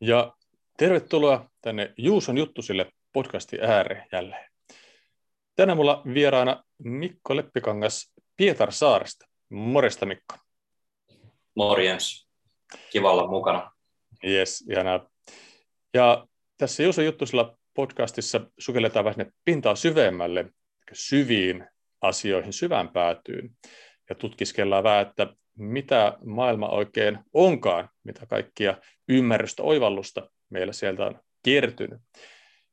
Ja tervetuloa tänne Juuson juttusille podcasti ääreen jälleen. Tänään mulla vieraana Mikko Leppikangas Pietarsaaresta. Morjesta Mikko. Morjens. Kiva olla mukana. Yes, ihanaa. Ja tässä Juuson juttusilla podcastissa sukelletaan vähän pintaa syvemmälle, syviin asioihin, syvään päätyyn. Ja tutkiskellaan vähän, että mitä maailma oikein onkaan, mitä kaikkia ymmärrystä, oivallusta meillä sieltä on kertynyt.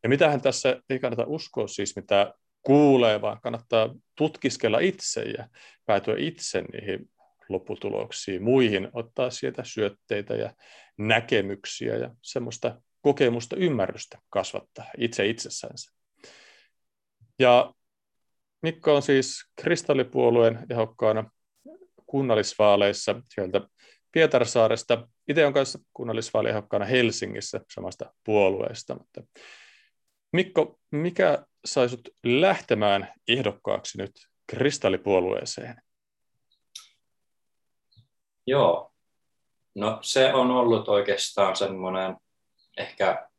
Ja mitähän tässä ei kannata uskoa siis, mitä kuulee, vaan kannattaa tutkiskella itse ja päätyä itse niihin lopputuloksiin, muihin, ottaa sieltä syötteitä ja näkemyksiä ja semmoista kokemusta, ymmärrystä kasvattaa itse itsessänsä. Ja Mikko on siis kristallipuolueen ehokkaana kunnallisvaaleissa sieltä Pietarsaaresta. Itse on kanssa kunnallisvaaliehdokkaana Helsingissä samasta puolueesta. Mutta Mikko, mikä sai sut lähtemään ehdokkaaksi nyt kristallipuolueeseen? Joo, no se on ollut oikeastaan semmoinen ehkä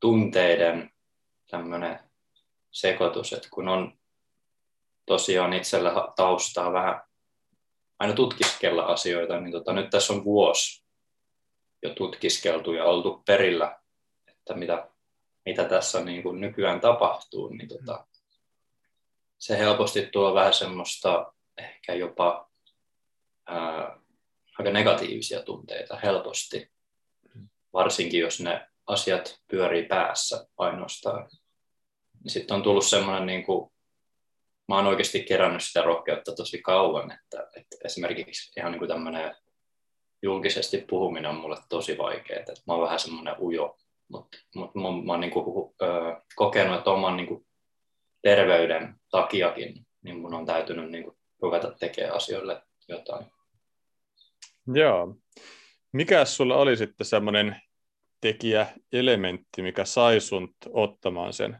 tunteiden tämmöinen sekoitus, että kun on tosiaan itsellä taustaa vähän aina tutkiskella asioita, niin tota, nyt tässä on vuosi jo tutkiskeltu ja oltu perillä, että mitä, mitä tässä niin kuin nykyään tapahtuu, niin tota, se helposti tuo vähän semmoista ehkä jopa ää, aika negatiivisia tunteita helposti, varsinkin jos ne asiat pyörii päässä ainoastaan. Sitten on tullut semmoinen niin kuin mä oon oikeasti kerännyt sitä rohkeutta tosi kauan, että, että esimerkiksi ihan niin kuin tämmöinen julkisesti puhuminen on mulle tosi vaikeaa, että mä oon vähän semmoinen ujo, mutta mut mä, mä oon niin kuin, ö, kokenut, että oman niin kuin terveyden takiakin, niin mun on täytynyt niin kuin ruveta tekemään asioille jotain. Joo. Mikä sulla oli sitten semmoinen tekijäelementti, mikä sai sun ottamaan sen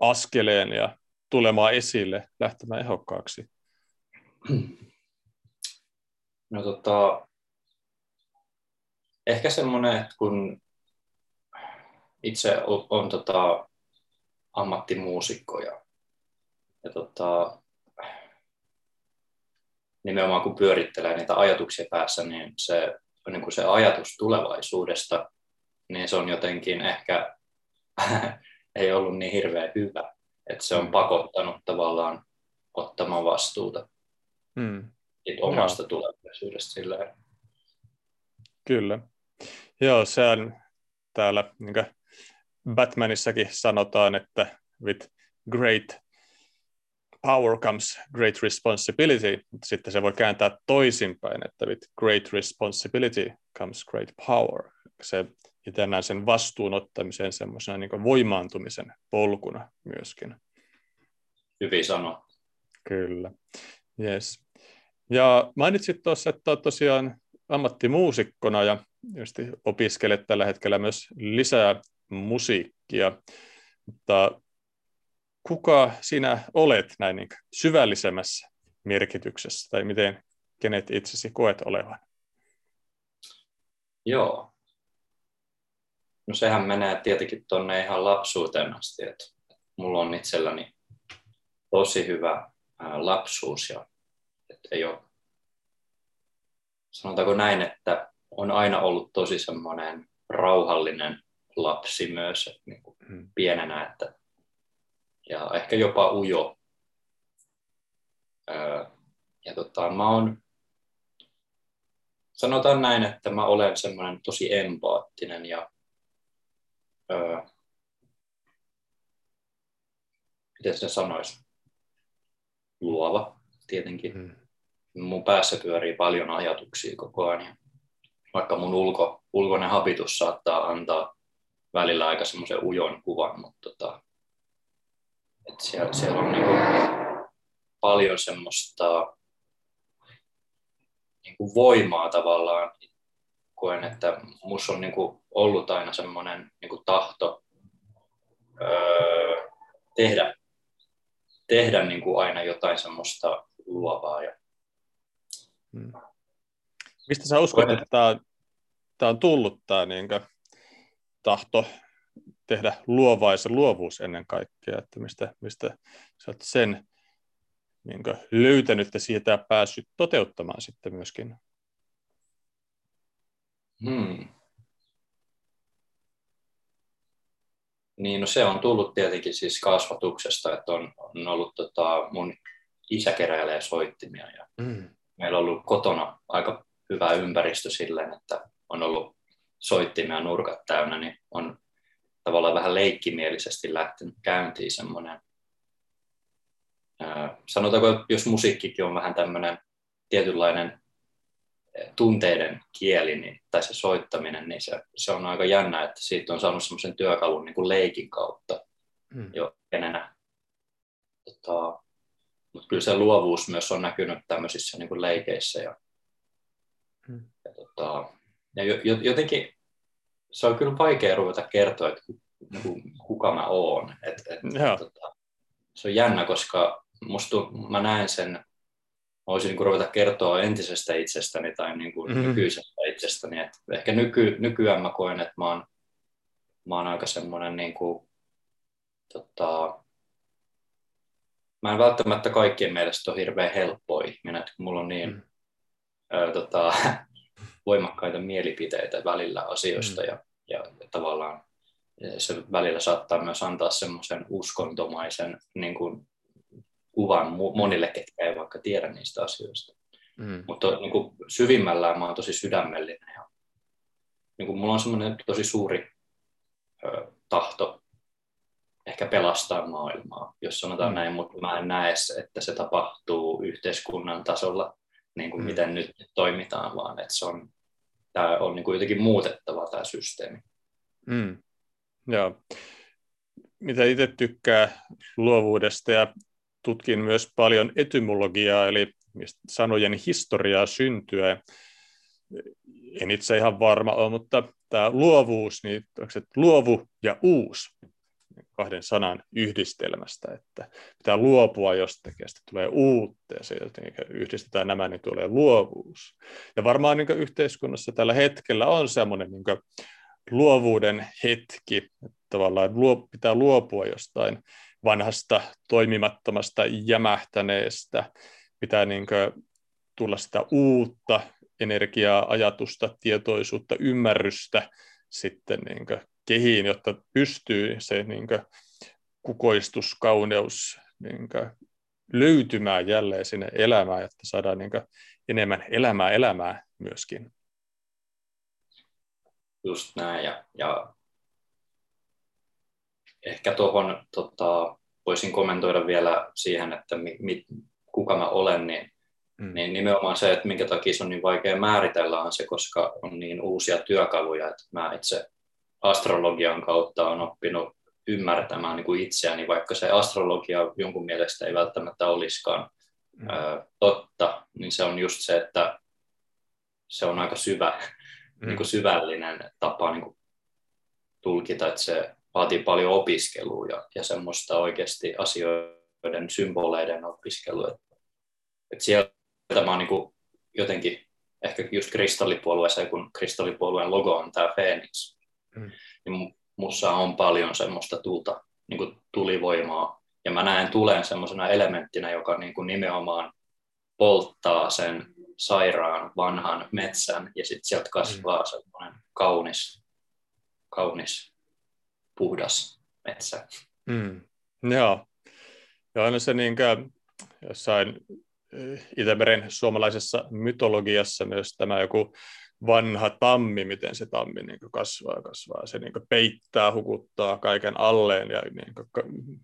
askeleen ja tulemaan esille, lähtemään ehokkaaksi? No tota, ehkä semmoinen, että kun itse on, tota, ammattimuusikko ja, ja tota, nimenomaan kun pyörittelee niitä ajatuksia päässä, niin se, niin kuin se ajatus tulevaisuudesta, niin se on jotenkin ehkä ei ollut niin hirveän hyvä että se on mm. pakottanut tavallaan ottamaan vastuuta mm. omasta Joo. tulevaisuudesta sillä Kyllä. Joo, se on täällä niin Batmanissakin sanotaan, että with great power comes great responsibility. Sitten se voi kääntää toisinpäin, että with great responsibility comes great power. Se itse näen sen vastuunottamisen semmoisena niin voimaantumisen polkuna myöskin. Hyvin sano. Kyllä. Yes. Ja mainitsit tuossa, että olet tosiaan ammattimuusikkona ja just opiskelet tällä hetkellä myös lisää musiikkia. Mutta kuka sinä olet näin niin syvällisemmässä merkityksessä, tai miten kenet itsesi koet olevan? Joo, No sehän menee tietenkin tuonne ihan lapsuuteen asti, että mulla on itselläni tosi hyvä lapsuus ja että ei ole, sanotaanko näin, että on aina ollut tosi semmoinen rauhallinen lapsi myös että niin kuin mm. pienenä, että, ja ehkä jopa ujo. ja tota, mä oon, sanotaan näin, että mä olen semmoinen tosi empaattinen ja öö, miten se sanoisi, luova tietenkin. Mm. Mun päässä pyörii paljon ajatuksia koko ajan. Ja vaikka mun ulko, ulkoinen habitus saattaa antaa välillä aika semmoisen ujon kuvan, mutta tota, et siellä, siellä on niinku paljon semmoista niinku voimaa tavallaan koen, että minussa on niin kuin ollut aina semmoinen niin kuin tahto öö, tehdä, tehdä niin kuin aina jotain semmoista luovaa. Ja... Hmm. Mistä sä uskot, että tämä on tullut tämä niin tahto tehdä luovais ja luovuus ennen kaikkea, että mistä, mistä sä oot sen niin löytänyt ja siitä päässyt toteuttamaan sitten myöskin? Hmm. Niin, no se on tullut tietenkin siis kasvatuksesta, että on, on ollut tota, mun isä keräilee soittimia ja mm. meillä on ollut kotona aika hyvä ympäristö silleen, että on ollut soittimia nurkat täynnä, niin on tavallaan vähän leikkimielisesti lähtenyt käyntiin semmoinen, sanotaanko, jos musiikkikin on vähän tämmöinen tietynlainen tunteiden kieli niin, tai se soittaminen, niin se, se on aika jännä, että siitä on saanut semmoisen työkalun niin kuin leikin kautta mm. jo pienenä. Tota, mutta kyllä se luovuus myös on näkynyt tämmöisissä niin kuin leikeissä. Ja, mm. ja, tota, ja jotenkin se on kyllä vaikea ruveta kertoa, että niinku, kuka mä oon. Et, et, tota, se on jännä, koska musta, mä näen sen voisin niin kuin ruveta kertoa entisestä itsestäni tai niin kuin mm-hmm. nykyisestä itsestäni. Et ehkä nyky, nykyään mä koen, että mä oon, mä oon aika semmoinen, niin kuin, tota, mä en välttämättä kaikkien mielestä ole hirveän helppo ihminen, että mulla on niin mm. ö, tota, voimakkaita mielipiteitä välillä asioista mm. ja, ja tavallaan se välillä saattaa myös antaa semmoisen uskontomaisen niin kuin, kuvan monille, ketkä ei vaikka tiedä niistä asioista. Mm. Mutta niin kuin syvimmällään mä oon tosi sydämellinen ja niin kuin mulla on semmoinen tosi suuri ö, tahto ehkä pelastaa maailmaa, jos sanotaan mm. näin, mutta mä en näe, että se tapahtuu yhteiskunnan tasolla, niin kuin mm. miten nyt toimitaan, vaan että se on, tämä on niin kuin jotenkin muutettava tämä systeemi. Mm. Joo. Mitä itse tykkää luovuudesta ja tutkin myös paljon etymologiaa, eli sanojen historiaa syntyä. En itse ihan varma ole, mutta tämä luovuus, niin onko se luovu ja uus kahden sanan yhdistelmästä, että pitää luopua jostakin, sitten tulee uutta, ja se jotenkin yhdistetään nämä, niin tulee luovuus. Ja varmaan niin yhteiskunnassa tällä hetkellä on semmoinen niin luovuuden hetki, että tavallaan pitää luopua jostain vanhasta, toimimattomasta, jämähtäneestä, pitää niin tulla sitä uutta energiaa, ajatusta, tietoisuutta, ymmärrystä sitten niin kehiin, jotta pystyy se niin kukoistus, kauneus niin löytymään jälleen sinne elämään, jotta saadaan niin enemmän elämää elämää myöskin. Just näin, ja, ja ehkä tuohon tota, voisin kommentoida vielä siihen, että mi, mi, kuka mä olen, niin, mm. niin nimenomaan se, että minkä takia se on niin vaikea määritellä, on se, koska on niin uusia työkaluja, että mä itse astrologian kautta on oppinut ymmärtämään niin kuin itseäni, vaikka se astrologia jonkun mielestä ei välttämättä olisikaan mm. ö, totta, niin se on just se, että se on aika syvä, mm. niin kuin syvällinen tapa niin kuin tulkita, että se vaatii paljon opiskelua ja, ja semmoista oikeasti asioiden, symboleiden opiskelua. Et, et sieltä mä oon niin jotenkin, ehkä just kristallipuolueessa, kun kristallipuolueen logo on tämä Phoenix, mm. niin mussa on paljon semmoista tulta, niin kuin tulivoimaa. Ja mä näen tulen semmoisena elementtinä, joka niin kuin nimenomaan polttaa sen sairaan vanhan metsän ja sitten sieltä kasvaa mm. semmoinen kaunis, kaunis puhdas metsä. Mm. Joo. Ja aina se niin jossain eh, Itämeren suomalaisessa mytologiassa myös tämä joku vanha tammi, miten se tammi niin kasvaa kasvaa. Se niin peittää, hukuttaa kaiken alleen ja niin kuin,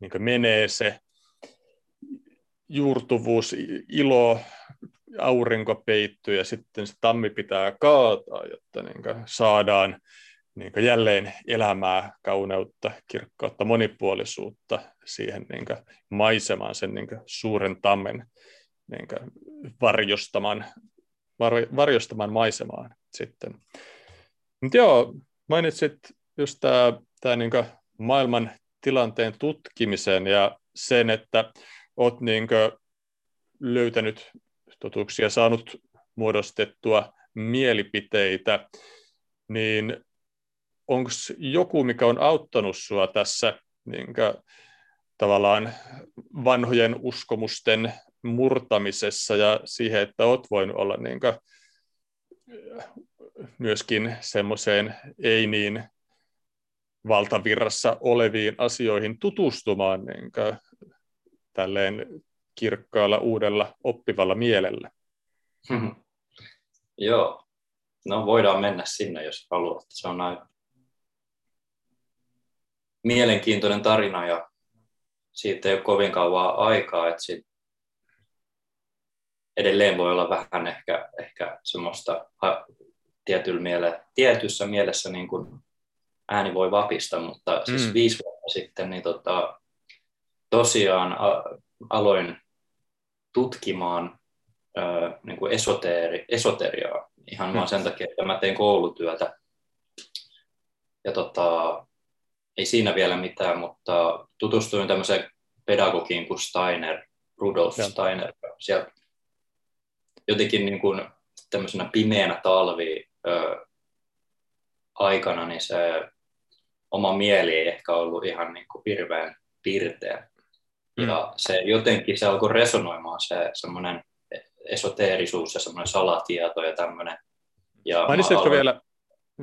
niin menee se juurtuvuus, ilo, aurinko peittyy ja sitten se tammi pitää kaataa, jotta niin saadaan niin jälleen elämää, kauneutta, kirkkautta, monipuolisuutta siihen niin maisemaan, sen niin suuren tammen niin varjostaman, var, varjostaman maisemaan sitten. Mutta joo, mainitsit just tämä niin maailman tilanteen tutkimisen ja sen, että olet niin löytänyt totuuksia, saanut muodostettua mielipiteitä, niin onko joku, mikä on auttanut sinua tässä niin kuin, tavallaan vanhojen uskomusten murtamisessa ja siihen, että olet voinut olla niin kuin, myöskin semmoiseen ei niin valtavirrassa oleviin asioihin tutustumaan niin kuin, tälleen kirkkaalla uudella oppivalla mielellä. Joo, no voidaan mennä sinne, jos haluat. Se on aika mielenkiintoinen tarina ja siitä ei ole kovin kauan aikaa, että siitä edelleen voi olla vähän ehkä, ehkä semmoista tietyllä miele, tietyssä mielessä niin kuin ääni voi vapista, mutta siis mm. siis viisi vuotta sitten niin tota, tosiaan a, aloin tutkimaan ö, niin kuin esoteeri, esoteriaa ihan mm. vaan sen takia, että mä tein koulutyötä. Ja tota, ei siinä vielä mitään, mutta tutustuin tämmöiseen pedagogiin kuin Steiner, Rudolf ja. Steiner. Siellä jotenkin niin kuin tämmöisenä pimeänä talvi ö, aikana, niin se oma mieli ei ehkä ollut ihan niin kuin hirveän pirteä. Mm. Ja se jotenkin se alkoi resonoimaan se semmoinen esoteerisuus ja semmoinen salatieto ja tämmöinen. Ja Mainitsitko aloin... vielä,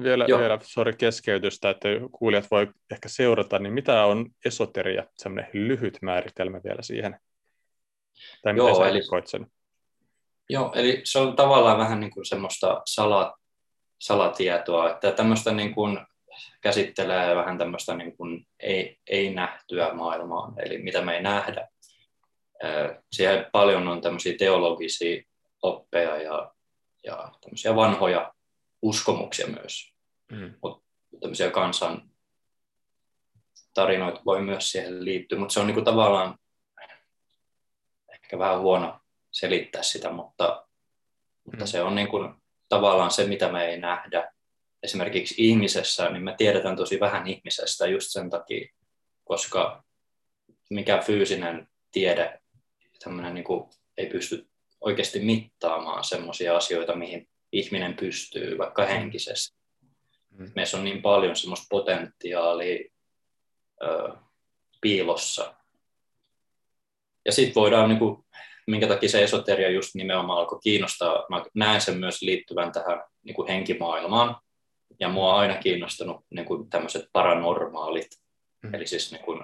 vielä, vielä sorry, keskeytystä, että kuulijat voi ehkä seurata, niin mitä on esoteria, semmoinen lyhyt määritelmä vielä siihen? Tai Joo, miten eli, sen? Joo, eli se on tavallaan vähän niin kuin semmoista salat, salatietoa, että tämmöistä niin kuin käsittelee vähän tämmöistä niin kuin ei, ei nähtyä maailmaa, eli mitä me ei nähdä. Siihen paljon on tämmöisiä teologisia oppeja ja, ja tämmöisiä vanhoja uskomuksia myös, mm. mutta tämmöisiä kansan tarinoita voi myös siihen liittyä, mutta se on niin kuin tavallaan ehkä vähän huono selittää sitä, mutta, mutta mm. se on niin kuin tavallaan se, mitä me ei nähdä. Esimerkiksi ihmisessä, niin me tiedetään tosi vähän ihmisestä just sen takia, koska mikä fyysinen tiede niin kuin ei pysty oikeasti mittaamaan sellaisia asioita, mihin ihminen pystyy vaikka henkisesti. Mm. Meissä on niin paljon semmoista potentiaalia ö, piilossa. Ja sitten voidaan niin kuin minkä takia se esoteria just nimenomaan alkoi kiinnostaa. Mä näen sen myös liittyvän tähän niin kuin henkimaailmaan. Ja mua on aina kiinnostanut niin kuin tämmöiset paranormaalit. Mm. Eli siis niin kuin,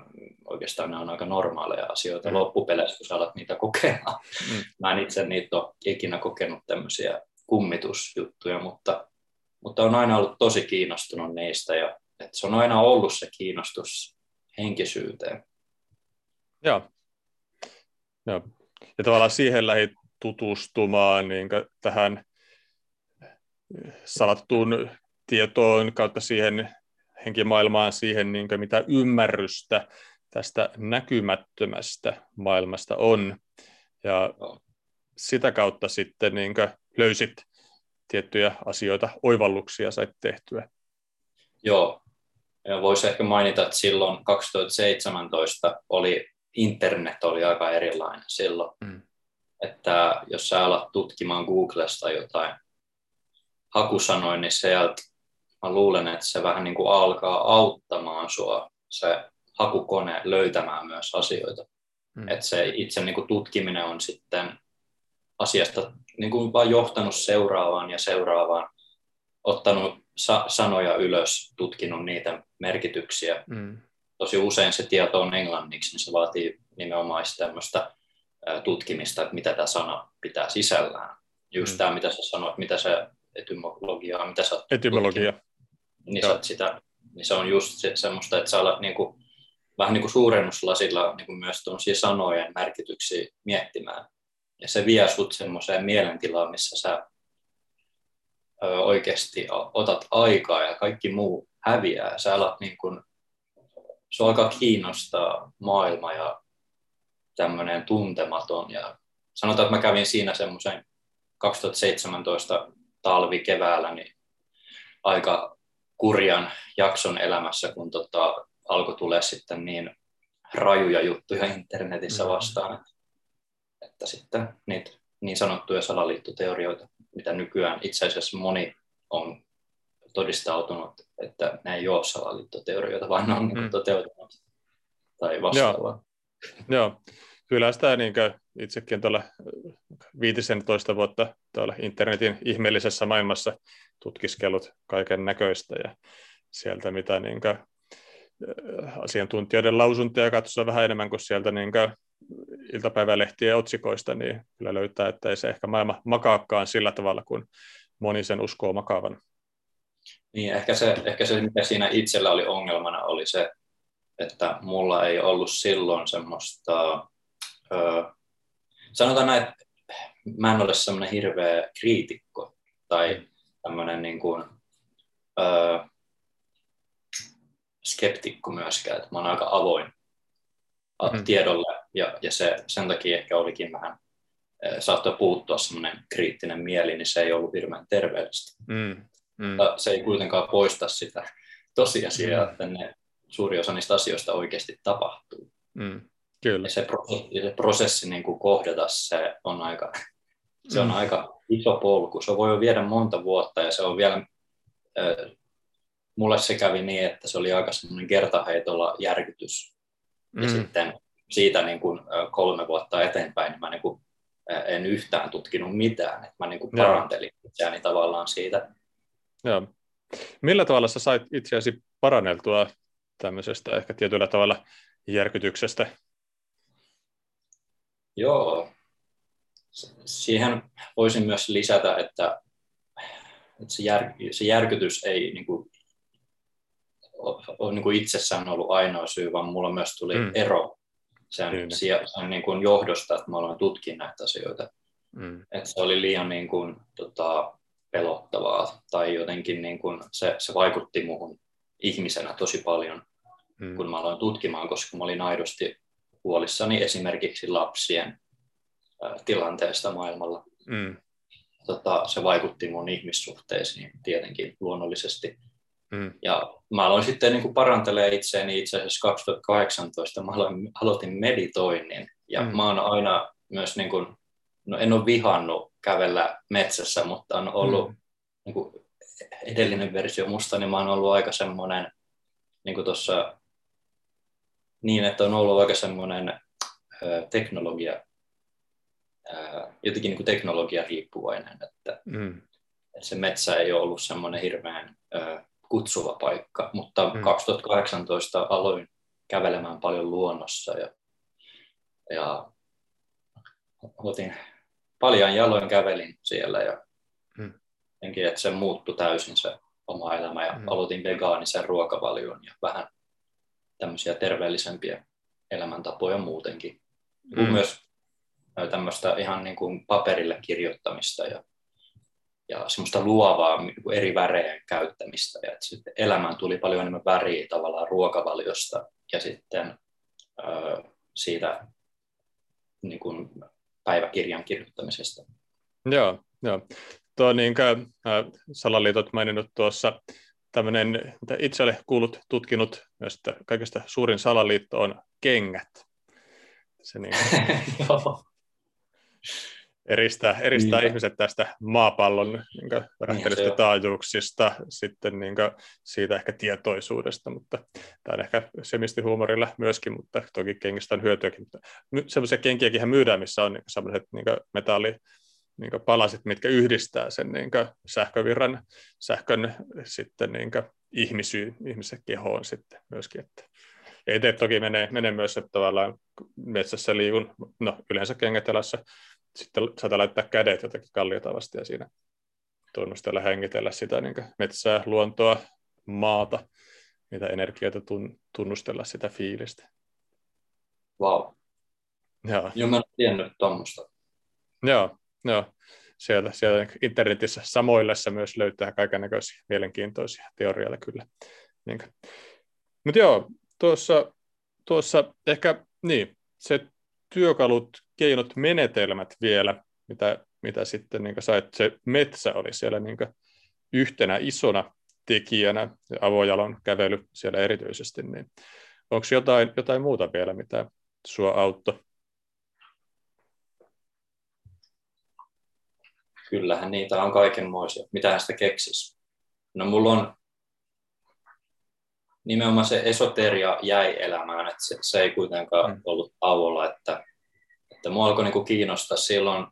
oikeastaan ne on aika normaaleja asioita mm. loppupeleissä, kun sä alat niitä kokemaan. Mm. Mä en itse niitä ole ikinä kokenut tämmöisiä kummitusjuttuja, mutta, mutta on aina ollut tosi kiinnostunut niistä. Ja että se on aina ollut se kiinnostus henkisyyteen. Joo. Joo ja tavallaan siihen lähit tutustumaan niin tähän salattuun tietoon kautta siihen henkimaailmaan, siihen niin mitä ymmärrystä tästä näkymättömästä maailmasta on. Ja sitä kautta sitten niin löysit tiettyjä asioita, oivalluksia sait tehtyä. Joo, ja voisi ehkä mainita, että silloin 2017 oli internet oli aika erilainen silloin. Mm. Että jos sä alat tutkimaan Googlesta jotain hakusanoin, niin sieltä mä luulen, että se vähän niin kuin alkaa auttamaan sua se hakukone löytämään myös asioita. Mm. Että se itse niin kuin tutkiminen on sitten asiasta niin kuin vaan johtanut seuraavaan ja seuraavaan, ottanut sa- sanoja ylös, tutkinut niitä merkityksiä. Mm tosi usein se tieto on englanniksi, niin se vaatii nimenomaan tämmöistä tutkimista, että mitä tämä sana pitää sisällään. Just mm. tämä, mitä sä sanoit, mitä se etymologia mitä sä Etymologia. Niin, sä sitä, niin se on just se, semmoista, että sä alat niin kuin, vähän niin kuin suurennuslasilla niin kuin myös tuollaisia sanojen merkityksiä miettimään. Ja se vie sut semmoiseen mielentilaan, missä sä ö, oikeasti otat aikaa ja kaikki muu häviää. Sä alat niin kuin se alkaa kiinnostaa maailma ja tämmöinen tuntematon. Ja sanotaan, että mä kävin siinä semmoisen 2017 talvi keväällä niin aika kurjan jakson elämässä, kun tota, alkoi tulla sitten niin rajuja juttuja internetissä mm. vastaan, että, että sitten niitä niin sanottuja salaliittoteorioita mitä nykyään itse asiassa moni on todistautunut, että nämä ei ole salaliittoteorioita, vaan ne on niin mm. toteutunut tai vastaavaa. Joo. Joo. Kyllä sitä niin itsekin tuolla viitisen toista vuotta tuolla internetin ihmeellisessä maailmassa tutkiskellut kaiken näköistä ja sieltä mitä niin kuin, asiantuntijoiden lausuntoja katsoa vähän enemmän kuin sieltä niin kuin iltapäivälehtien otsikoista, niin kyllä löytää, että ei se ehkä maailma makaakaan sillä tavalla, kuin moni sen uskoo makaavan. Niin, ehkä se, ehkä se, mikä siinä itsellä oli ongelmana, oli se, että mulla ei ollut silloin semmoista, ö, sanotaan näin, että mä en ole semmoinen hirveä kriitikko tai tämmöinen niin kuin, ö, skeptikko myöskään, että mä oon aika avoin mm. tiedolle ja, ja se, sen takia ehkä olikin vähän, saattoi puuttua semmoinen kriittinen mieli, niin se ei ollut hirveän terveellistä. Mm. Mm. Se ei kuitenkaan poista sitä tosiasiaa, mm. että ne, suuri osa niistä asioista oikeasti tapahtuu. Mm. Kyllä. Ja se prosessi, se prosessi niin kuin kohdata se on aika, se on mm. aika iso polku. Se voi viedä monta vuotta ja se on vielä, äh, mulle se kävi niin, että se oli aika semmoinen kertaheitolla järkytys. Mm. Ja sitten siitä niin kuin, kolme vuotta eteenpäin niin mä niin kuin, en yhtään tutkinut mitään. Että mä niin kuin parantelin itseäni tavallaan siitä. Joo. Millä tavalla sä sait itseäsi paranneltua tämmöisestä ehkä tietyllä tavalla järkytyksestä? Joo. Siihen voisin myös lisätä, että, että se, jär, se järkytys ei niin kuin, ole niin kuin itsessään ollut ainoa syy, vaan mulla myös tuli mm. ero sen, niin. sen niin kuin johdosta, että mä aloin tutkia näitä asioita. Mm. Että se oli liian niin kuin, tota, pelottavaa tai jotenkin niin kuin se, se vaikutti muuhun ihmisenä tosi paljon, mm. kun mä aloin tutkimaan, koska mä olin aidosti huolissani esimerkiksi lapsien ä, tilanteesta maailmalla. Mm. Tota, se vaikutti mun ihmissuhteisiin tietenkin luonnollisesti. Mm. Ja mä aloin sitten niin parantelemaan itseäni itse asiassa 2018, mä aloin, aloitin meditoinnin ja mm. mä oon aina myös, niin kuin, no en ole vihannut kävellä metsässä, mutta on ollut mm. niin kuin edellinen versio musta, niin mä oon ollut aika semmoinen, niin tuossa, niin että on ollut aika semmoinen teknologia, jotenkin niin teknologia riippuvainen, että, mm. että se metsä ei ole ollut semmoinen hirveän kutsuva paikka, mutta mm. 2018 aloin kävelemään paljon luonnossa ja, ja otin paljon jaloin kävelin siellä ja mm. enkin, että se muuttui täysin se oma elämä ja mm. aloitin vegaanisen ruokavalion ja vähän tämmöisiä terveellisempiä elämäntapoja muutenkin. Mm. Myös tämmöistä ihan niin kuin paperille kirjoittamista ja ja semmoista luovaa niin eri värejä käyttämistä. Ja sitten elämään tuli paljon enemmän väriä tavallaan ruokavaliosta ja sitten ö, siitä niin kuin päiväkirjan kirjoittamisesta. Joo, joo. Tuo niin kuin, äh, salaliitot maininnut tuossa, tämmöinen, mitä itse olen kuullut, tutkinut, että kaikista suurin salaliitto on kengät. Se niin kuin, eristää, eristää niin. ihmiset tästä maapallon niin räjähtelistä niin, taajuuksista, sitten niin kuin, siitä ehkä tietoisuudesta, mutta tämä on ehkä semistihuumorilla myöskin, mutta toki kengistä on hyötyäkin. Sellaisia kenkiäkin myydään, missä on niin sellaiset niin metalli, niin palasit, mitkä yhdistää sen niin sähkövirran, sähkön sitten niin ihmisy, ihmisen kehoon sitten myöskin. Että ja itse toki menee, menee myös, että tavallaan metsässä liikun, no yleensä kengätelässä sitten saattaa laittaa kädet jotakin kalliota vasta ja siinä tunnustella, hengitellä sitä niin metsää, luontoa, maata, mitä energioita tunnustella sitä fiilistä. Wow. Joo. Joo, mä en tiennyt tuommoista. Joo, joo. Sieltä, sieltä internetissä samoillessa myös löytää kaikenlaisia mielenkiintoisia teorioita kyllä. Niin. Mutta joo, tuossa, tuossa ehkä niin, se työkalut, keinot, menetelmät vielä, mitä, mitä sitten niin sait, se metsä oli siellä niin yhtenä isona tekijänä, ja avojalon kävely siellä erityisesti, niin onko jotain, jotain muuta vielä, mitä sua auttoi? kyllähän niitä on kaikenmoisia. Mitähän sitä keksisi? No mulla on nimenomaan se esoteria jäi elämään, että se, se ei kuitenkaan mm. ollut tauolla, että, että mua alkoi niinku kiinnostaa silloin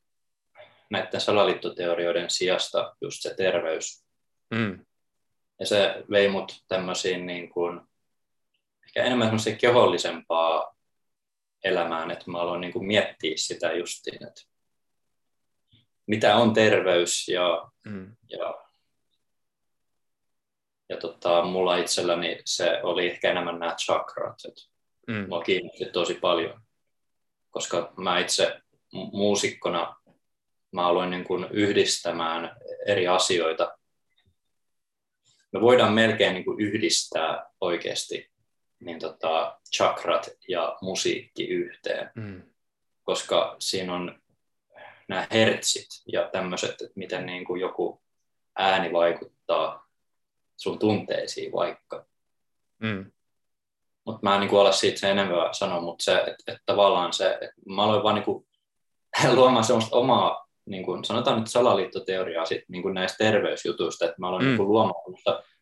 näiden salaliittoteorioiden sijasta just se terveys. Mm. Ja se vei mut tämmöisiin niin kuin, ehkä enemmän semmoiseen kehollisempaa elämään, että mä aloin niin kuin miettiä sitä justiin, että mitä on terveys ja, mm. ja, ja tota, mulla itselläni se oli ehkä enemmän nämä chakrat, että mm. mua kiinnosti tosi paljon, koska mä itse muusikkona mä aloin niin kuin yhdistämään eri asioita. Me voidaan melkein niin kuin yhdistää oikeasti niin tota, chakrat ja musiikki yhteen, mm. koska siinä on nämä hertsit ja tämmöiset, että miten niin kuin joku ääni vaikuttaa sun tunteisiin vaikka. Mm. Mutta mä en niin kuin ala siitä sen enemmän sanoa, mutta se, että, että tavallaan se, että mä aloin vaan niin kuin luomaan semmoista omaa, niin kuin, sanotaan nyt salaliittoteoriaa sit, niin kuin näistä terveysjutuista, että mä aloin mm. niin kuin luomaan,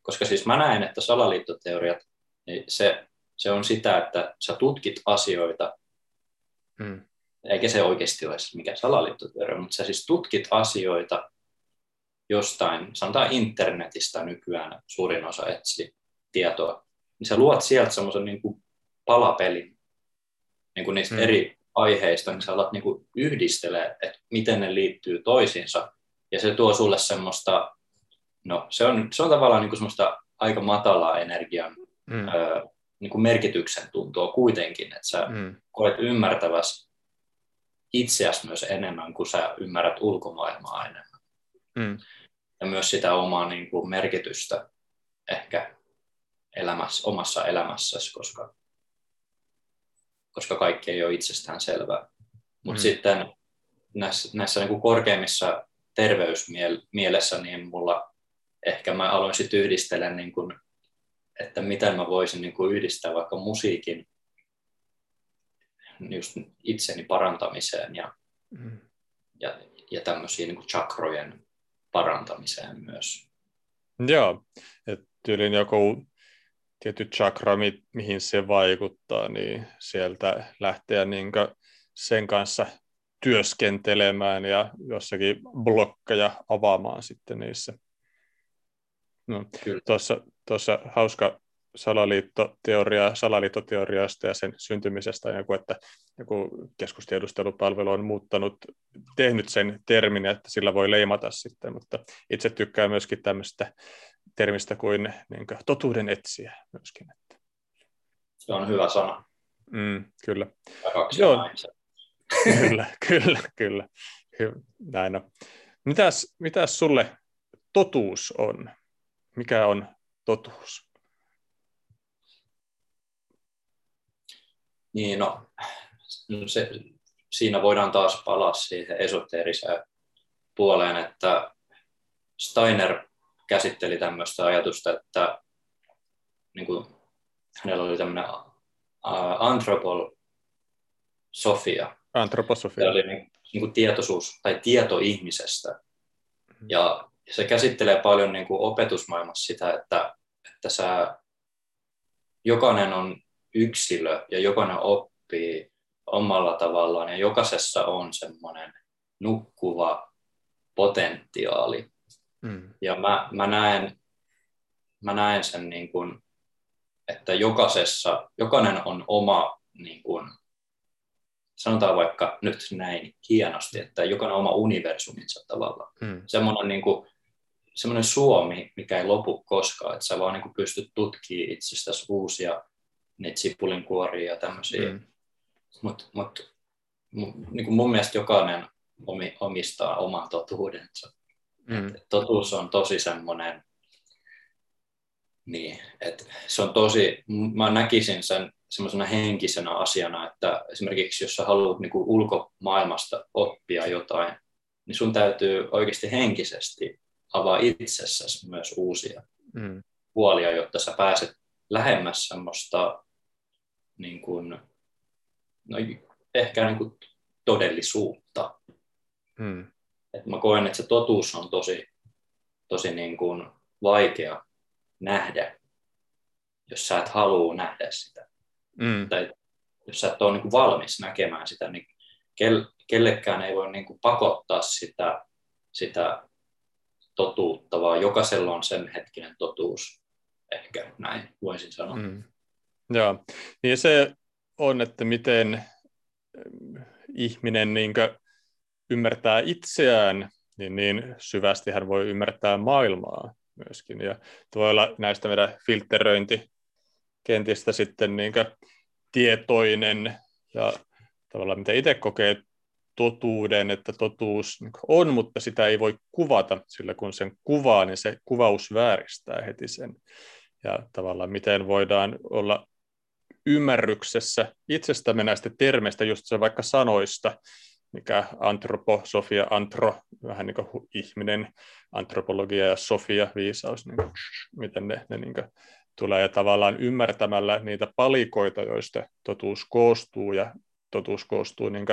koska siis mä näen, että salaliittoteoriat, niin se, se on sitä, että sä tutkit asioita, mm eikä se oikeasti ole mikä salaliittoteoria, mutta sä siis tutkit asioita jostain, sanotaan internetistä nykyään suurin osa etsi tietoa, niin sä luot sieltä semmoisen niin kuin palapelin niin kuin niistä mm. eri aiheista, niin sä alat niin kuin yhdistelee, että miten ne liittyy toisiinsa, ja se tuo sulle semmoista, no se on, se on tavallaan niin kuin semmoista aika matalaa energian mm. ö, niin kuin merkityksen tuntua kuitenkin, että sä mm. koet ymmärtävässä itseäsi myös enemmän, kuin sä ymmärrät ulkomaailmaa enemmän. Mm. Ja myös sitä omaa niin kuin, merkitystä ehkä elämässä, omassa elämässäsi, koska, koska kaikki ei ole itsestään selvää. Mutta mm. sitten näissä, näissä niin kuin korkeimmissa terveysmielessä, niin mulla ehkä mä aloin sitten yhdistellä, niin kuin, että miten mä voisin niin kuin yhdistää vaikka musiikin just itseni parantamiseen ja, mm. ja, ja tämmöisiin niin chakrojen parantamiseen myös. Joo, että joku tietty chakra, mi- mihin se vaikuttaa, niin sieltä lähteä niin sen kanssa työskentelemään ja jossakin blokkeja avaamaan sitten niissä. No, tuossa, tuossa hauska salaliittoteoria, salaliittoteoriasta ja sen syntymisestä, joku, että joku keskustiedustelupalvelu on muuttanut, tehnyt sen termin, että sillä voi leimata sitten, mutta itse tykkään myöskin tämmöistä termistä kuin, niin kuin totuuden etsiä myöskin. Että. Se on hyvä sana. Mm, kyllä. Joo. kyllä, kyllä, kyllä. Näin on. Mitäs, mitäs sulle totuus on? Mikä on totuus? Niin, no, se, siinä voidaan taas palaa siihen esoteeriseen puoleen, että Steiner käsitteli tämmöistä ajatusta, että niin kuin, hänellä oli tämmöinen uh, antroposofia. Antroposofia. Se oli niin, niin kuin tietoisuus tai tieto ihmisestä. Mm-hmm. Ja se käsittelee paljon niin kuin opetusmaailmassa sitä, että, että sä, jokainen on yksilö ja jokainen oppii omalla tavallaan ja jokaisessa on semmoinen nukkuva potentiaali. Mm. Ja mä, mä, näen, mä näen sen niin kuin, että jokaisessa, jokainen on oma, niin kuin, sanotaan vaikka nyt näin hienosti, että jokainen oma universuminsa tavallaan. Mm. Semmoinen, niin kuin, semmoinen suomi, mikä ei lopu koskaan, että sä vaan niin kuin pystyt tutkimaan itsestäsi uusia niitä sipulinkuoria ja tämmöisiä. Mm. Mutta mut, niin mun mielestä jokainen omi, omistaa oman totuudensa. Mm. Et totuus on tosi semmoinen, niin, että se on tosi, mä näkisin sen semmoisena henkisenä asiana, että esimerkiksi jos sä haluat niin kuin ulkomaailmasta oppia jotain, niin sun täytyy oikeasti henkisesti avaa itsessäsi myös uusia mm. puolia, jotta sä pääset lähemmäs semmoista niin kuin, no, ehkä niin kuin todellisuutta. Hmm. Että mä koen, että se totuus on tosi, tosi niin kuin vaikea nähdä, jos sä et halua nähdä sitä. Mm. Tai jos sä et ole niin kuin valmis näkemään sitä, niin kellekään ei voi niin kuin pakottaa sitä, sitä totuutta, vaan jokaisella on sen hetkinen totuus. Ehkä näin voisin sanoa. Mm. Joo, niin se on, että miten ihminen niin ymmärtää itseään, niin, niin syvästi hän voi ymmärtää maailmaa myöskin. Ja voi olla näistä meidän filteröinti kentistä sitten niin tietoinen ja tavallaan mitä itse kokee totuuden, että totuus on, mutta sitä ei voi kuvata, sillä kun sen kuvaa, niin se kuvaus vääristää heti sen. Ja tavallaan miten voidaan olla ymmärryksessä itsestämme näistä termeistä, just se vaikka sanoista, mikä antroposofia, antro, vähän niin kuin ihminen, antropologia ja sofia, viisaus, niin kuin, miten ne, ne niin kuin tulee ja tavallaan ymmärtämällä niitä palikoita, joista totuus koostuu ja totuus koostuu niin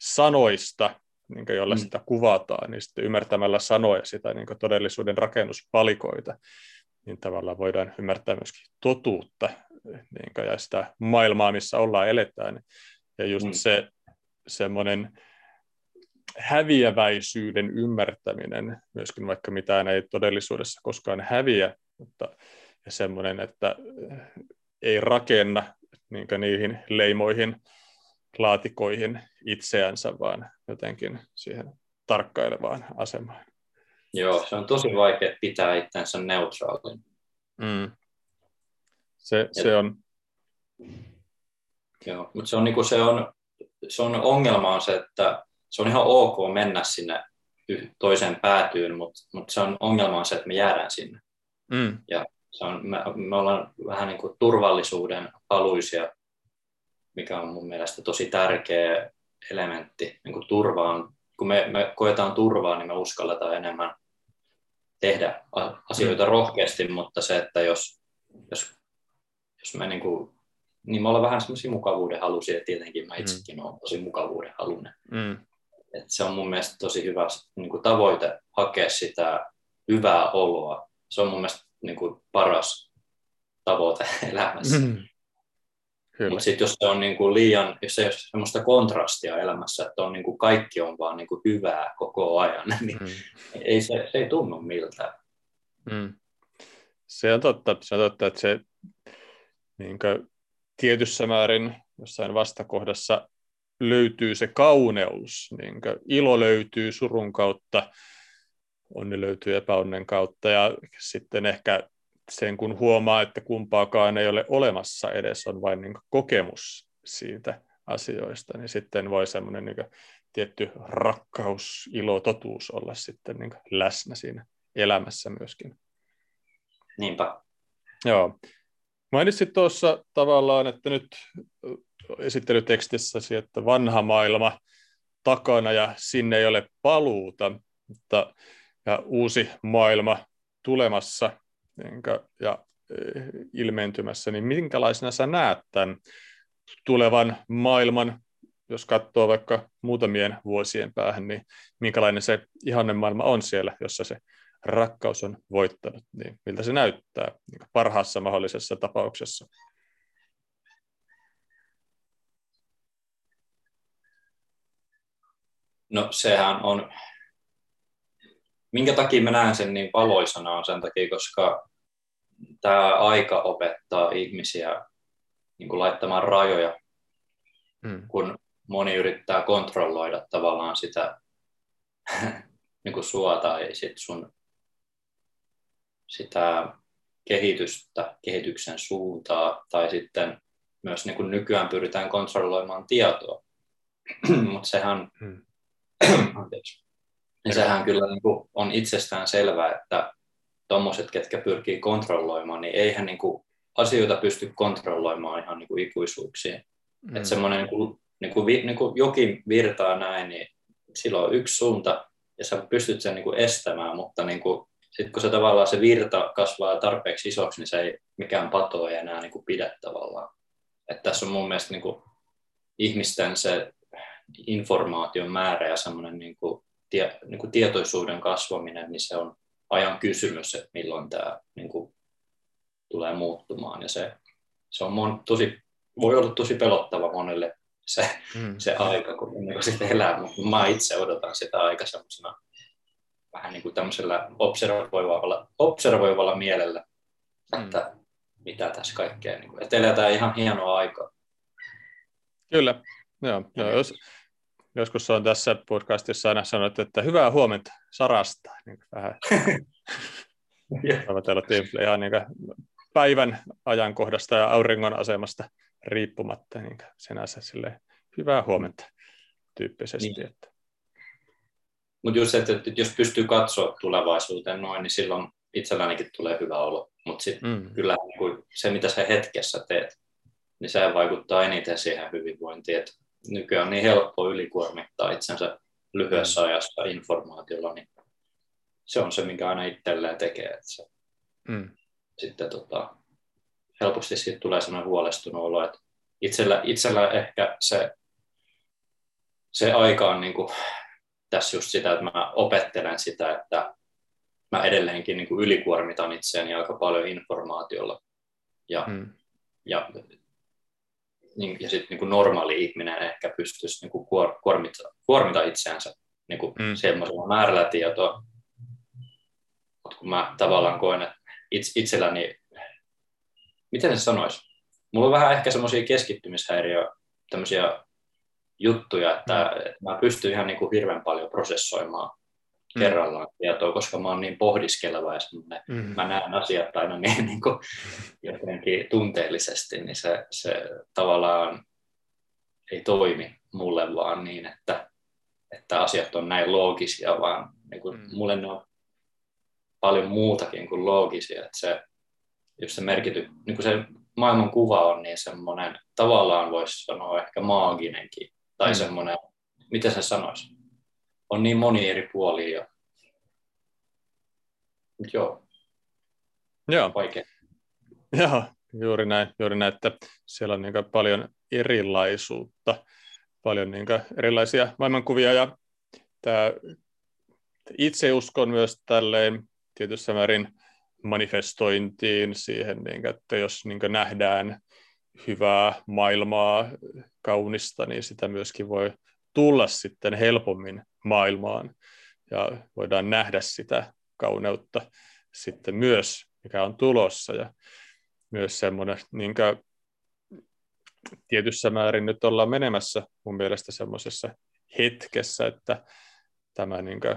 sanoista, niin joilla mm. sitä kuvataan, niin sitten ymmärtämällä sanoja sitä niin todellisuuden rakennuspalikoita, niin tavallaan voidaan ymmärtää myöskin totuutta niin ja sitä maailmaa, missä ollaan eletään. Ja just mm. se semmoinen häviäväisyyden ymmärtäminen, myöskin vaikka mitään ei todellisuudessa koskaan häviä, mutta ja semmoinen, että ei rakenna niin niihin leimoihin, laatikoihin itseänsä, vaan jotenkin siihen tarkkailevaan asemaan. Joo, se on tosi vaikea pitää itsensä neutraalin. Mm. Se, se on. Joo, mutta se on, niin se on, se on ongelma on se, että se on ihan ok mennä sinne toiseen päätyyn, mutta, mutta se on ongelma on se, että me jäädään sinne. Mm. Ja se on, me, me ollaan vähän niin kuin turvallisuuden haluisia, mikä on mun mielestä tosi tärkeä elementti. Niin kuin turvaan, kun me, me koetaan turvaa, niin me uskalletaan enemmän tehdä asioita mm. rohkeasti, mutta se, että jos, jos, jos me niin kuin, niin me ollaan vähän semmoisia mukavuuden halusia, tietenkin mä mm. itsekin mm. olen tosi mukavuuden halunen. Mm. Et se on mun mielestä tosi hyvä niin kuin tavoite hakea sitä hyvää oloa. Se on mun mielestä niin kuin paras tavoite elämässä. Mm. Mutta sitten jos se on niin kuin liian, jos ei ole sellaista kontrastia elämässä, että on niin kuin kaikki on vaan niin kuin hyvää koko ajan, niin mm. ei se, se ei tunnu miltään. Mm. Se on totta, se on totta että se niin kuin, tietyssä määrin jossain vastakohdassa löytyy se kauneus, niin ilo löytyy surun kautta, onni löytyy epäonnen kautta ja sitten ehkä sen kun huomaa, että kumpaakaan ei ole olemassa edes, on vain niin kokemus siitä asioista, niin sitten voi semmoinen niin tietty rakkaus, ilo, totuus olla sitten niin läsnä siinä elämässä myöskin. Niinpä. Joo. Mainitsit tuossa tavallaan, että nyt esittelytekstissäsi, että vanha maailma takana ja sinne ei ole paluuta, mutta ja uusi maailma tulemassa ja eh, ilmentymässä, niin minkälaisena sä näet tämän tulevan maailman, jos katsoo vaikka muutamien vuosien päähän, niin minkälainen se ihanne maailma on siellä, jossa se rakkaus on voittanut, niin miltä se näyttää niin parhaassa mahdollisessa tapauksessa? No sehän on minkä takia mä näen sen niin valoisana on sen takia, koska tämä aika opettaa ihmisiä niin kuin laittamaan rajoja, mm. kun moni yrittää kontrolloida tavallaan sitä niin kuin sua tai sit sun sitä kehitystä, kehityksen suuntaa, tai sitten myös niin kuin nykyään pyritään kontrolloimaan tietoa. Mutta sehän, mm. anteeksi, niin sehän kyllä niin kuin on itsestään selvää, että tuommoiset, ketkä pyrkii kontrolloimaan, niin eihän niin kuin asioita pysty kontrolloimaan ihan niin kuin ikuisuuksiin. Mm. Että semmoinen niin kuin, niin kuin, niin kuin jokin virtaa näin, niin silloin on yksi suunta, ja sä pystyt sen niin kuin estämään, mutta niin kuin, sitten kun se tavallaan se virta kasvaa tarpeeksi isoksi, niin se ei mikään pato ei enää niin kuin pidä tavallaan. Että tässä on mun mielestä niin kuin ihmisten se informaation määrä ja semmoinen niin kuin tie, niin kuin tietoisuuden kasvaminen, niin se on ajan kysymys, että milloin tämä niin kuin, tulee muuttumaan. Ja se, se on mon, tosi, voi olla tosi pelottava monelle se, mm. se aika, kun, niin sitä elää, mutta mä itse odotan sitä aika semmoisena vähän niin kuin tämmöisellä observoivalla, observoivalla mielellä, mm. että mitä tässä kaikkea, niin kuin, että eletään ihan hienoa aikaa. Kyllä, joo. joo jos, joskus on tässä podcastissa aina sanottu, että hyvää huomenta Sarasta. Niin vähän ihan niin päivän ajankohdasta ja auringon asemasta riippumatta niin sinänsä silleen, hyvää huomenta tyyppisesti. Niin. Että. Mutta just, että, että jos pystyy katsoa tulevaisuuteen noin, niin silloin itsellänikin tulee hyvä olo. Mutta sitten mm. kyllä niin se, mitä sä hetkessä teet, niin se vaikuttaa eniten siihen hyvinvointiin. Et nykyään on niin helppo ylikuormittaa itsensä lyhyessä mm. ajassa informaatiolla, niin se on se, minkä aina itselleen tekee. Että se, mm. Sitten tota, helposti siitä tulee sellainen huolestunut olo, että itsellä, itsellä ehkä se, se aika on niin kuin, tässä just sitä, että mä opettelen sitä, että mä edelleenkin niin kuin ylikuormitan itseäni aika paljon informaatiolla. Ja, mm. ja, niin, ja sitten niin normaali ihminen ehkä pystyisi niin kuin kuor, kuormita, kuormita itseänsä niin kuin mm. semmoisella määrällä tietoa. Mutta kun mä tavallaan koen, että itselläni, miten se sanoisi? Mulla on vähän ehkä semmoisia keskittymishäiriöjä, tämmöisiä juttuja, että, mm. mä pystyn ihan niin kuin hirveän paljon prosessoimaan mm. kerrallaan tietoa, koska mä oon niin pohdiskeleva ja mm. mä näen asiat aina niin, niin kuin jotenkin tunteellisesti, niin se, se tavallaan ei toimi mulle vaan niin, että, että asiat on näin loogisia, vaan niin kuin, mm. mulle ne on paljon muutakin kuin loogisia, että se, jos se merkity, niin kuin se maailman kuva on niin semmoinen, tavallaan voisi sanoa ehkä maaginenkin, tai mm. semmoinen, mitä se sanoisi, on niin moni eri puolia. Mut joo. Joo. Vaikea. Joo, juuri näin, juuri näin, että siellä on niin paljon erilaisuutta, paljon niin erilaisia maailmankuvia ja tämä, itse uskon myös tälleen tietyssä määrin manifestointiin siihen, niin että jos niin nähdään hyvää maailmaa, kaunista, niin sitä myöskin voi tulla sitten helpommin maailmaan. Ja voidaan nähdä sitä kauneutta sitten myös, mikä on tulossa. Ja myös semmoinen niin tietyssä määrin nyt ollaan menemässä mun mielestä semmoisessa hetkessä, että tämä niin kuin,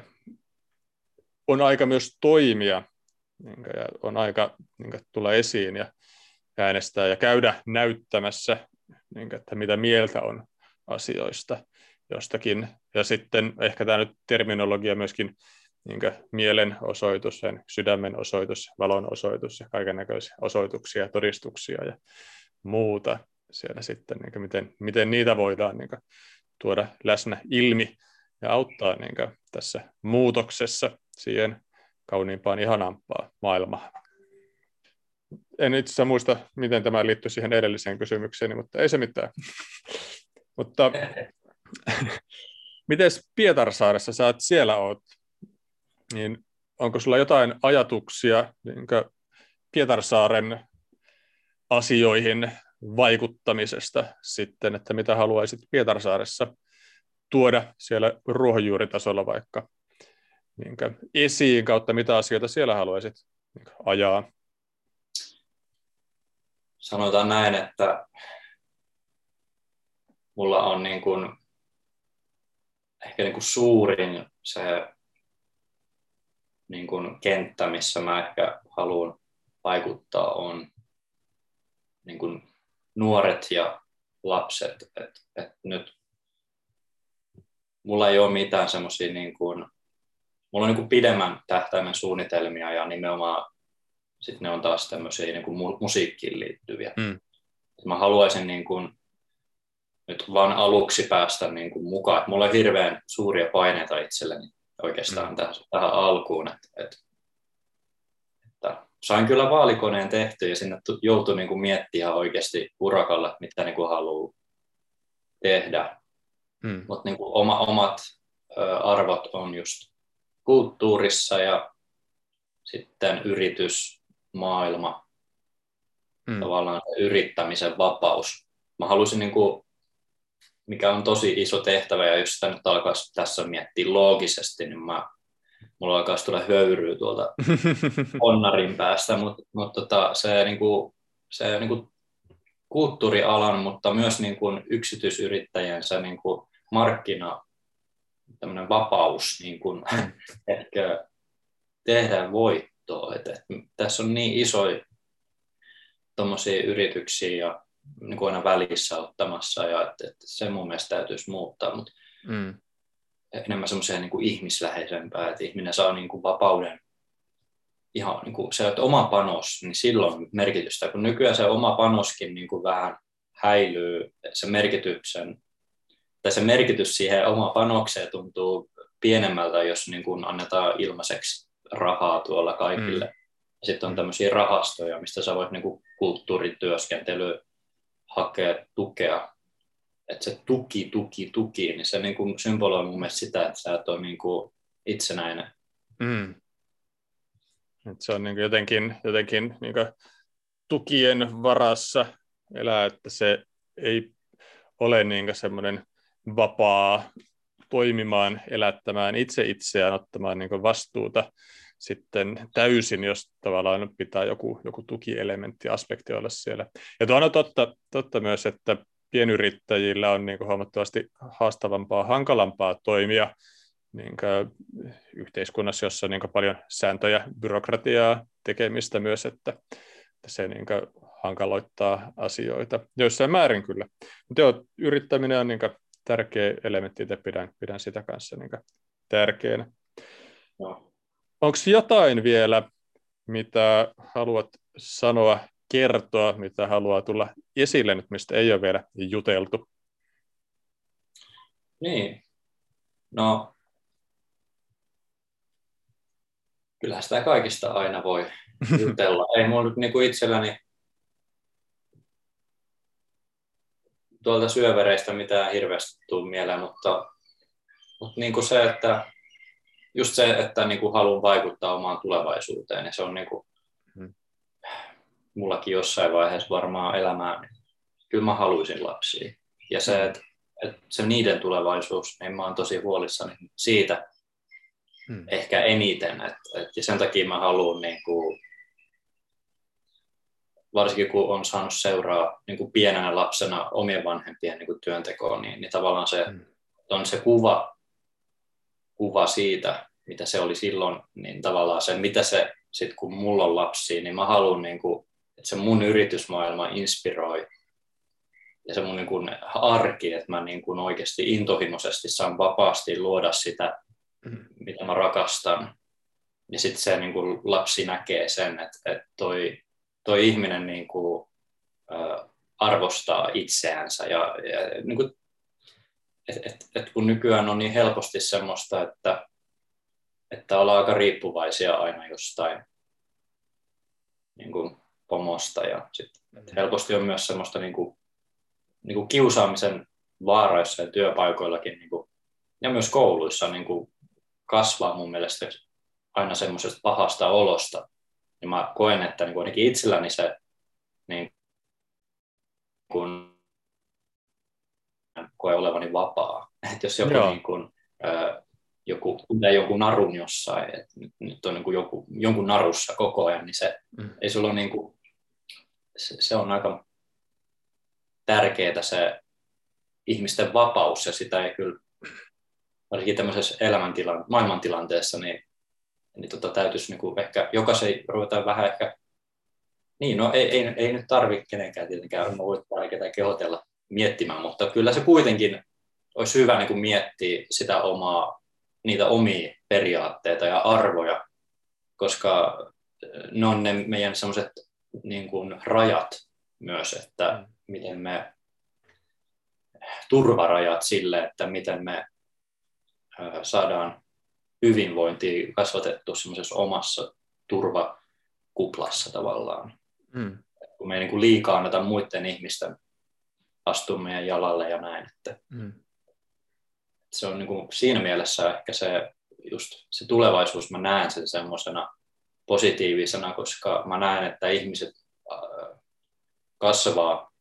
on aika myös toimia niin kuin, ja on aika niin kuin, tulla esiin. Ja äänestää ja käydä näyttämässä, niin että mitä mieltä on asioista jostakin. Ja sitten ehkä tämä nyt terminologia myöskin niin mielenosoitus, sen sydämen osoitus, valon osoitus ja kaiken näköisiä osoituksia, todistuksia ja muuta siellä sitten, niin miten, miten niitä voidaan niin tuoda läsnä ilmi ja auttaa niin tässä muutoksessa siihen kauniimpaan, ihanampaan maailmaan. En itse asiassa muista, miten tämä liittyy siihen edelliseen kysymykseen, mutta ei se mitään. mutta miten Pietarsaaressa sä siellä oot, niin onko sulla jotain ajatuksia niin Pietarsaaren asioihin vaikuttamisesta sitten, että mitä haluaisit Pietarsaaressa tuoda siellä ruohonjuuritasolla vaikka niin esiin kautta, mitä asioita siellä haluaisit niin ajaa? Sanotaan näin, että mulla on niin kuin, ehkä niin kuin suurin se niin kuin kenttä, missä mä ehkä haluan vaikuttaa, on niin kuin nuoret ja lapset. Et, et nyt mulla ei ole mitään semmoisia niin kuin mulla on niin kuin pidemmän tähtäimen suunnitelmia ja nimenomaan sit ne on taas tämmöisiä niin kuin musiikkiin liittyviä. Mm. Mä haluaisin niin kuin, nyt vaan aluksi päästä niin kuin mukaan. Et mulla on hirveän suuria paineita itselleni oikeastaan mm. tähän, tähän alkuun. Et, et, että sain kyllä vaalikoneen tehty ja sinne joutui niin kuin miettimään oikeasti urakalla, mitä niin kuin haluaa tehdä. Mm. Mutta niin oma, omat arvot on just kulttuurissa ja sitten yritysmaailma, mm. tavallaan yrittämisen vapaus. Mä halusin, niin kuin, mikä on tosi iso tehtävä, ja jos sitä nyt alkaisi tässä miettiä loogisesti, niin mä, mulla alkaisi tulla höyryä tuolta onnarin päästä, mutta mut tota, se, niin kuin, se niin kuin kulttuurialan, mutta myös niin kuin yksityisyrittäjien se niin kuin markkina tämmöinen vapaus niin kuin, mm. ehkä tehdä voittoa. Et, et, tässä on niin isoja tuommoisia yrityksiä ja niin kuin aina välissä ottamassa ja että, et se mun mielestä täytyisi muuttaa, mutta mm. enemmän semmoiseen niin kuin ihmisläheisempää, että ihminen saa niin kuin vapauden ihan niin kuin se, että oma panos, niin silloin merkitystä, kun nykyään se oma panoskin niin kuin vähän häilyy se merkityksen, tai se merkitys siihen oma panokseen tuntuu pienemmältä, jos niin kuin annetaan ilmaiseksi rahaa tuolla kaikille. Mm. Sitten on tämmöisiä rahastoja, mistä sä voit niin kuin kulttuurityöskentely hakea tukea. Että se tuki, tuki, tuki, niin se niin kuin symboloi mun mielestä sitä, että sä et ole niin kuin itsenäinen. Mm. Et se on niin jotenkin, jotenkin niin tukien varassa elää, että se ei ole niin semmoinen vapaa toimimaan, elättämään itse itseään, ottamaan niin vastuuta sitten täysin, jos tavallaan pitää joku, joku tukielementti, aspekti olla siellä. Ja tuo on totta, totta myös, että pienyrittäjillä on niin huomattavasti haastavampaa, hankalampaa toimia niin yhteiskunnassa, jossa on niin paljon sääntöjä, byrokratiaa, tekemistä myös, että, että se niin hankaloittaa asioita. Joissain määrin kyllä. Mutta joo, yrittäminen on niin tärkeä elementti, että pidän, pidän sitä kanssa niin tärkeänä. No. Onko jotain vielä, mitä haluat sanoa, kertoa, mitä haluaa tulla esille nyt, mistä ei ole vielä juteltu? Niin, no kyllä sitä kaikista aina voi jutella. Ei mulla nyt niinku itselläni tuolta syövereistä mitään hirveästi tule mieleen, mutta, mutta niin kuin se, että just se, että niin kuin haluan vaikuttaa omaan tulevaisuuteen, ja se on niin kuin, hmm. mullakin jossain vaiheessa varmaan elämää, niin kyllä mä haluaisin lapsia. Ja se, hmm. että, että se niiden tulevaisuus, niin mä oon tosi huolissani siitä hmm. ehkä eniten, että, että, ja sen takia mä haluan niin kuin, varsinkin kun on saanut seuraa niin kuin pienenä lapsena omien vanhempien niin kuin työntekoon, niin, niin tavallaan se mm. on se kuva, kuva siitä, mitä se oli silloin, niin tavallaan se, mitä se sitten kun mulla on lapsia, niin mä haluan, niin kuin, että se mun yritysmaailma inspiroi ja se mun niin kuin arki, että mä niin kuin oikeasti intohimoisesti saan vapaasti luoda sitä, mm. mitä mä rakastan. Ja sitten se niin kuin lapsi näkee sen, että, että toi toi ihminen niin kuin, arvostaa itseänsä. Ja, ja niin kuin, et, et, et kun nykyään on niin helposti semmoista, että, että ollaan aika riippuvaisia aina jostain niin kuin pomosta ja sit, et helposti on myös semmoista niin kuin, niin kuin kiusaamisen vaaroissa ja työpaikoillakin niin kuin, ja myös kouluissa niin kuin, kasvaa mun mielestä aina semmoisesta pahasta olosta, niin mä koen, että niin ainakin itselläni se niin kun koe olevani vapaa. Että jos joku, niin kun, ö, joku tuntee jonkun narun jossain, että nyt, nyt on niin kuin joku, jonkun narussa koko ajan, niin se mm. ei sulla niin kuin, se, se, on aika tärkeää se ihmisten vapaus, ja sitä ei kyllä, varsinkin tämmöisessä elämäntilan, maailmantilanteessa, niin niin tota, täytyisi niin kuin ehkä jokaisen ruveta vähän ehkä, niin no ei, ei, ei nyt tarvitse kenenkään tietenkään, mä voin ketään kehotella miettimään, mutta kyllä se kuitenkin olisi hyvä niin kuin miettiä sitä omaa, niitä omia periaatteita ja arvoja, koska ne on ne meidän sellaiset niin kuin rajat myös, että mm. miten me turvarajat sille, että miten me saadaan hyvinvointia kasvatettu semmoisessa omassa turvakuplassa tavallaan. Mm. Kun me ei niin kuin liikaa anneta muiden ihmisten astua meidän jalalle ja näin. Että, mm. se on niin kuin siinä mielessä ehkä se, just se tulevaisuus, mä näen sen semmoisena positiivisena, koska mä näen, että ihmiset äh, kasvaa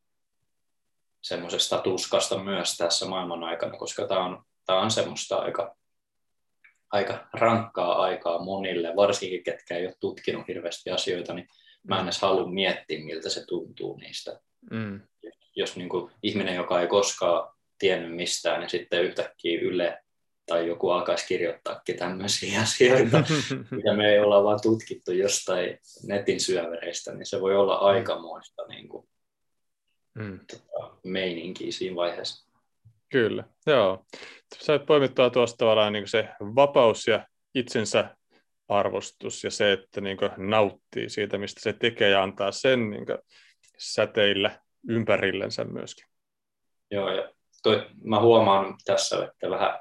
semmoisesta tuskasta myös tässä maailman aikana, koska tämä on, tämä on semmoista aika, aika rankkaa aikaa monille, varsinkin ketkä ei ole tutkinut hirveästi asioita, niin mä en edes halua miettiä, miltä se tuntuu niistä. Mm. Jos niin kuin ihminen, joka ei koskaan tiennyt mistään, niin sitten yhtäkkiä Yle tai joku alkaisi kirjoittaakin tämmöisiä asioita, mitä me ei olla vaan tutkittu jostain netin syövereistä, niin se voi olla aikamoista niin kuin, mm. tota, meininkiä siinä vaiheessa. Kyllä, joo. Sait poimittua tuosta tavallaan niin se vapaus ja itsensä arvostus ja se, että niin nauttii siitä, mistä se tekee ja antaa sen niin säteillä ympärillensä myöskin. Joo, ja toi, mä huomaan tässä, että vähän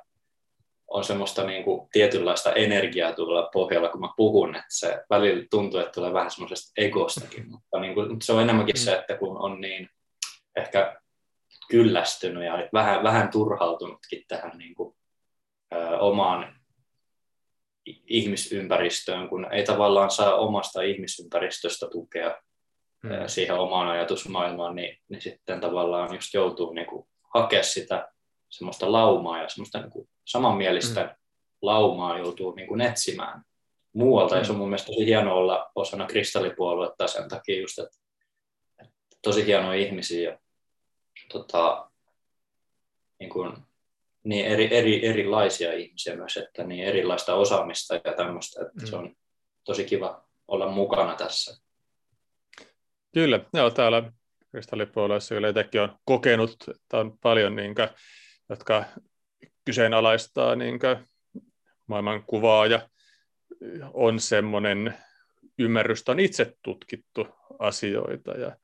on semmoista niin kuin tietynlaista energiaa tuolla pohjalla, kun mä puhun, että se välillä tuntuu, että tulee vähän semmoisesta egostakin, mutta niin kuin, se on enemmänkin se, että kun on niin ehkä kyllästynyt ja vähän, vähän turhautunutkin tähän niin kuin, ö, omaan ihmisympäristöön, kun ei tavallaan saa omasta ihmisympäristöstä tukea hmm. siihen omaan ajatusmaailmaan, niin, niin sitten tavallaan just joutuu niin kuin, hakea sitä semmoista laumaa ja semmoista niin kuin samanmielistä mm. laumaa joutuu niin kuin etsimään muualta. Mm. Ja se on mun mielestä tosi hieno olla osana kristallipuoluetta sen takia just, että, että tosi hienoja ihmisiä ja tota, niin, kuin, niin eri, eri, erilaisia ihmisiä myös, että niin erilaista osaamista ja tämmöistä, että mm. se on tosi kiva olla mukana tässä. Kyllä, joo, täällä kristallipuolueessa kyllä itsekin on kokenut, että on paljon, niin kuin, jotka kyseenalaistaa niin maailman kuvaa ja on semmoinen ymmärrys, on itse tutkittu asioita ja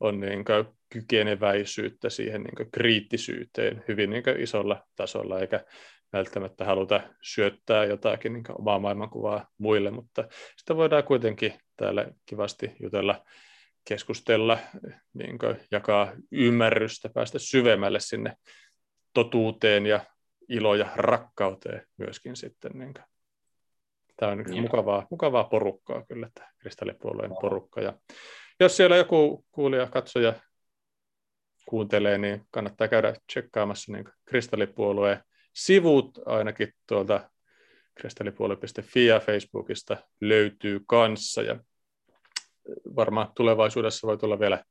on niin kykeneväisyyttä siihen niin kriittisyyteen hyvin niin isolla tasolla, eikä välttämättä haluta syöttää jotakin niin omaa maailmankuvaa muille, mutta sitä voidaan kuitenkin täällä kivasti jutella, keskustella, niin jakaa ymmärrystä, päästä syvemmälle sinne totuuteen ja ilo ja rakkauteen myöskin sitten. Niin kuin. Tämä on niin. mukavaa, mukavaa porukkaa kyllä, tämä kristallipuolueen porukka. Ja jos siellä joku kuulija, katsoja kuuntelee, niin kannattaa käydä tsekkaamassa niin kristallipuolueen sivut ainakin tuolta kristallipuolue.fi ja Facebookista löytyy kanssa ja varmaan tulevaisuudessa voi tulla vielä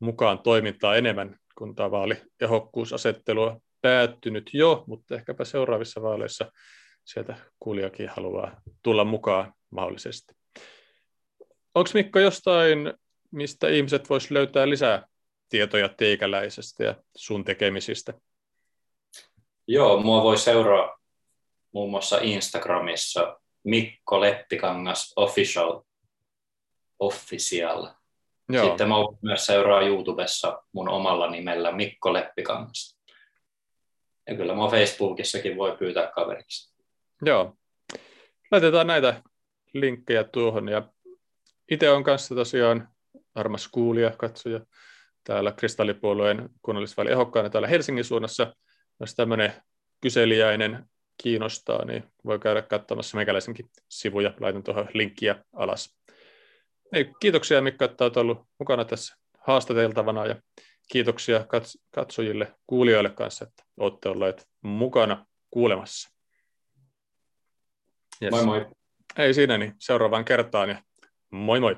mukaan toimintaa enemmän, kun tämä vaalihokkuusasettelua päättynyt jo, mutta ehkäpä seuraavissa vaaleissa sieltä kuulijakin haluaa tulla mukaan mahdollisesti. Onko Mikko jostain, mistä ihmiset vois löytää lisää tietoja teikäläisestä ja sun tekemisistä? Joo, mua voi seuraa muun muassa Instagramissa Mikko Leppikangas Official. Official. Joo. Sitten mä myös seuraa YouTubessa mun omalla nimellä Mikko Leppikangas. Ja kyllä mua Facebookissakin voi pyytää kaveriksi. Joo. Laitetaan näitä linkkejä tuohon. Ja itse on kanssa tosiaan armas kuulija, katsoja täällä Kristallipuolueen kunnallisvaaliehdokkaana täällä Helsingin suunnassa. Jos tämmöinen kyseliäinen kiinnostaa, niin voi käydä katsomassa meikäläisenkin sivuja. Laitan tuohon linkkiä alas. Ei, kiitoksia Mikko, että olet ollut mukana tässä haastateltavana ja kiitoksia katsojille, kuulijoille kanssa, että olette olleet mukana kuulemassa. Yes. Moi moi. Ei siinä, niin seuraavaan kertaan ja moi moi.